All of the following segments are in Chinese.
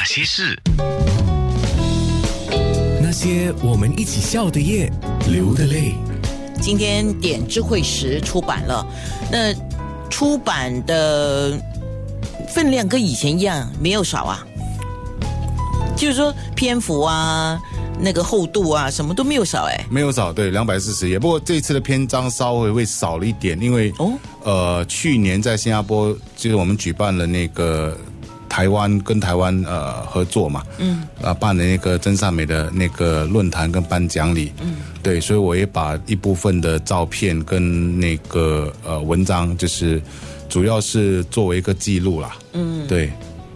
那些事，那些我们一起笑的夜，流的泪。今天点智慧石出版了，那出版的分量跟以前一样，没有少啊。就是说篇幅啊，那个厚度啊，什么都没有少哎。没有少，对，两百四十页。不过这次的篇章稍微会少了一点，因为哦呃，去年在新加坡就是我们举办了那个台湾跟台湾呃合作嘛，嗯，啊办了那个真善美的那个论坛跟颁奖礼，嗯，对，所以我也把一部分的照片跟那个呃文章，就是主要是作为一个记录啦，嗯，对。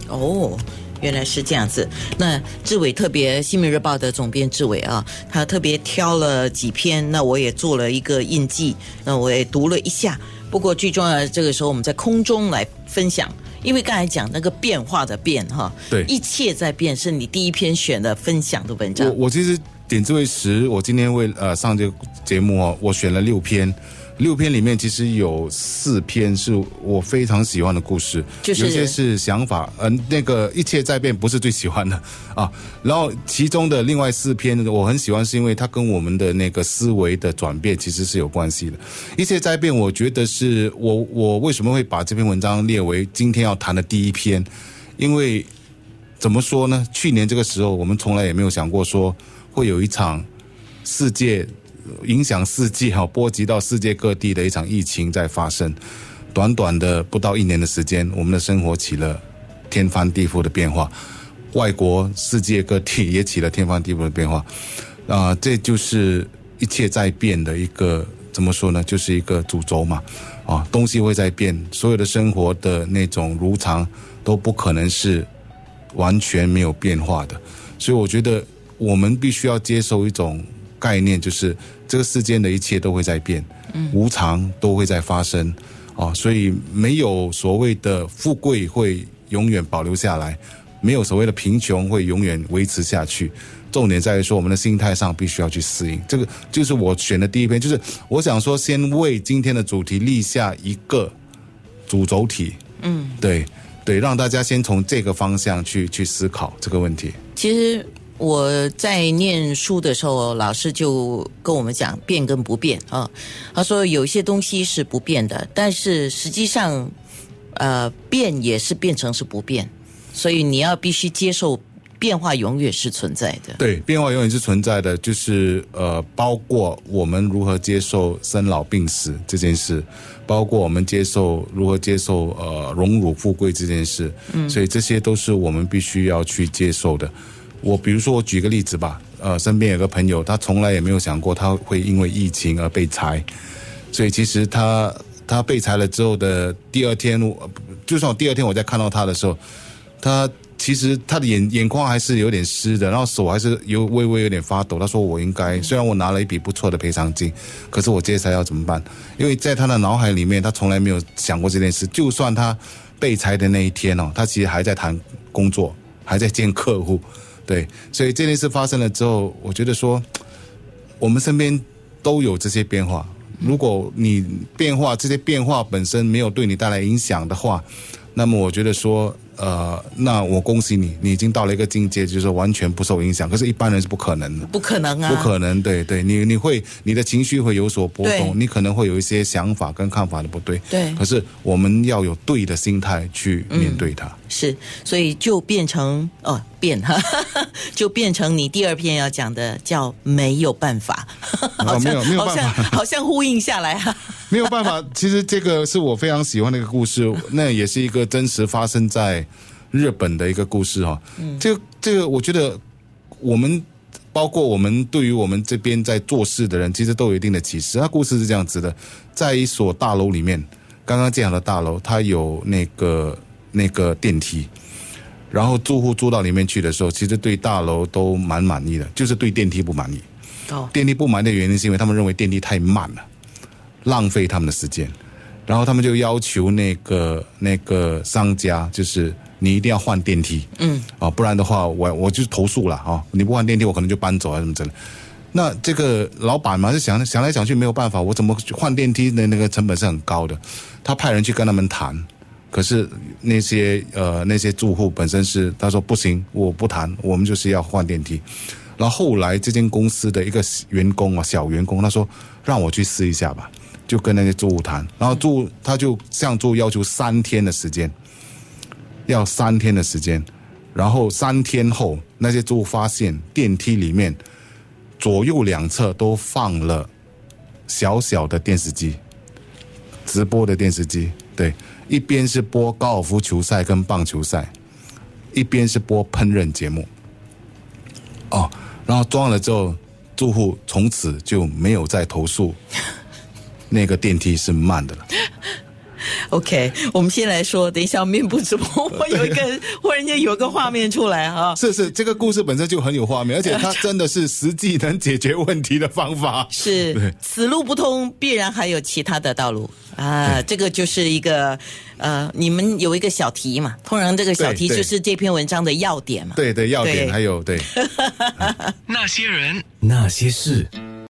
哦，原来是这样子。那志伟特别《新民日报》的总编志伟啊，他特别挑了几篇，那我也做了一个印记，那我也读了一下。不过最重要的，这个时候我们在空中来分享，因为刚才讲那个变化的变哈，对一切在变，是你第一篇选的分享的文我章。我其实点这位十，我今天为呃上这个节目哦，我选了六篇，六篇里面其实有四篇是我非常喜欢的故事，就是有些是想法，嗯、那个一切在变不是最喜欢的 啊，然后其中的另外四篇我很喜欢，是因为它跟我们的那个思维的转变其实是有关系的。一切在变，我觉得是我我为什么会把这篇文章列为今天要谈的第一篇，因为怎么说呢？去年这个时候，我们从来也没有想过说会有一场世界影响世界哈，波及到世界各地的一场疫情在发生。短短的不到一年的时间，我们的生活起了天翻地覆的变化，外国世界各地也起了天翻地覆的变化。啊、这就是一切在变的一个怎么说呢？就是一个主轴嘛。啊，东西会在变，所有的生活的那种如常都不可能是完全没有变化的，所以我觉得我们必须要接受一种概念，就是这个世间的一切都会在变，无常都会在发生，啊，所以没有所谓的富贵会永远保留下来，没有所谓的贫穷会永远维持下去。重点在于说，我们的心态上必须要去适应。这个就是我选的第一篇，就是我想说，先为今天的主题立下一个主轴体。嗯，对对，让大家先从这个方向去去思考这个问题。其实我在念书的时候，老师就跟我们讲变跟不变啊。他说有一些东西是不变的，但是实际上，呃，变也是变成是不变，所以你要必须接受变化，永远是存在的。对，变化永远是存在的，就是呃，包括我们如何接受生老病死这件事，包括我们接受如何接受呃荣辱富贵这件事，嗯，所以这些都是我们必须要去接受的。我比如说，我举个例子吧，呃，身边有个朋友，他从来也没有想过他会因为疫情而被裁，所以其实他他被裁了之后的第二天，就算我第二天我再看到他的时候，他其实他的眼眼眶还是有点湿的，然后手还是有微微有点发抖。他说：“我应该虽然我拿了一笔不错的赔偿金，可是我接下来要怎么办？因为在他的脑海里面，他从来没有想过这件事。就算他被裁的那一天哦，他其实还在谈工作，还在见客户。对，所以这件事发生了之后，我觉得说，我们身边都有这些变化。如果你变化这些变化本身没有对你带来影响的话，那么我觉得说，呃，那我恭喜你，你已经到了一个境界，就是完全不受影响。可是，一般人是不可能的。不可能啊！不可能，对对，你你会你的情绪会有所波动，你可能会有一些想法跟看法的不对，对可是我们要有对的心态去面对它。是，所以就变成哦变哈，就变成你第二篇要讲的叫没有办法，好像没有没有好像办法好像呼应下来哈。没有办法，其实这个是我非常喜欢的一个故事，那也是一个真实发生在日本的一个故事哈。嗯，这个这个，我觉得我们包括我们对于我们这边在做事的人，其实都有一定的启示。那故事是这样子的，在一所大楼里面，刚刚建好的大楼，它有那个那个电梯。然后住户住到里面去的时候，其实对大楼都蛮满意的，就是对电梯不满意。哦，电梯不满意的原因是因为他们认为电梯太慢了，浪费他们的时间，然后他们就要求那个那个商家，就是你一定要换电梯，嗯，啊，不然的话我我就投诉了啊，你不换电梯我可能就搬走啊什么之类。那这个老板嘛，就想想来想去没有办法，我怎么换电梯的那个成本是很高的，他派人去跟他们谈，可是那些呃那些住户本身是他说不行，我不谈，我们就是要换电梯。然后后来这间公司的一个员工啊，小员工他说让我去试一下吧，就跟那些住户谈，然后住他就向住要求三天的时间，要三天的时间，然后三天后那些住户发现电梯里面左右两侧都放了小小的电视机，直播的电视机，对，一边是播高尔夫球赛跟棒球赛，一边是播烹饪节目。哦，然后装了之后，住户从此就没有再投诉那个电梯是慢的了。OK，我们先来说，等一下面部直播，我有一个忽然间有一个画面出来哈、是是，这个故事本身就很有画面，而且它真的是实际能解决问题的方法。是此路不通，必然还有其他的道路啊！这个就是一个呃，你们有一个小题嘛，通常这个小题就是这篇文章的要点嘛。对对，要点对还有对。那些人，那些事，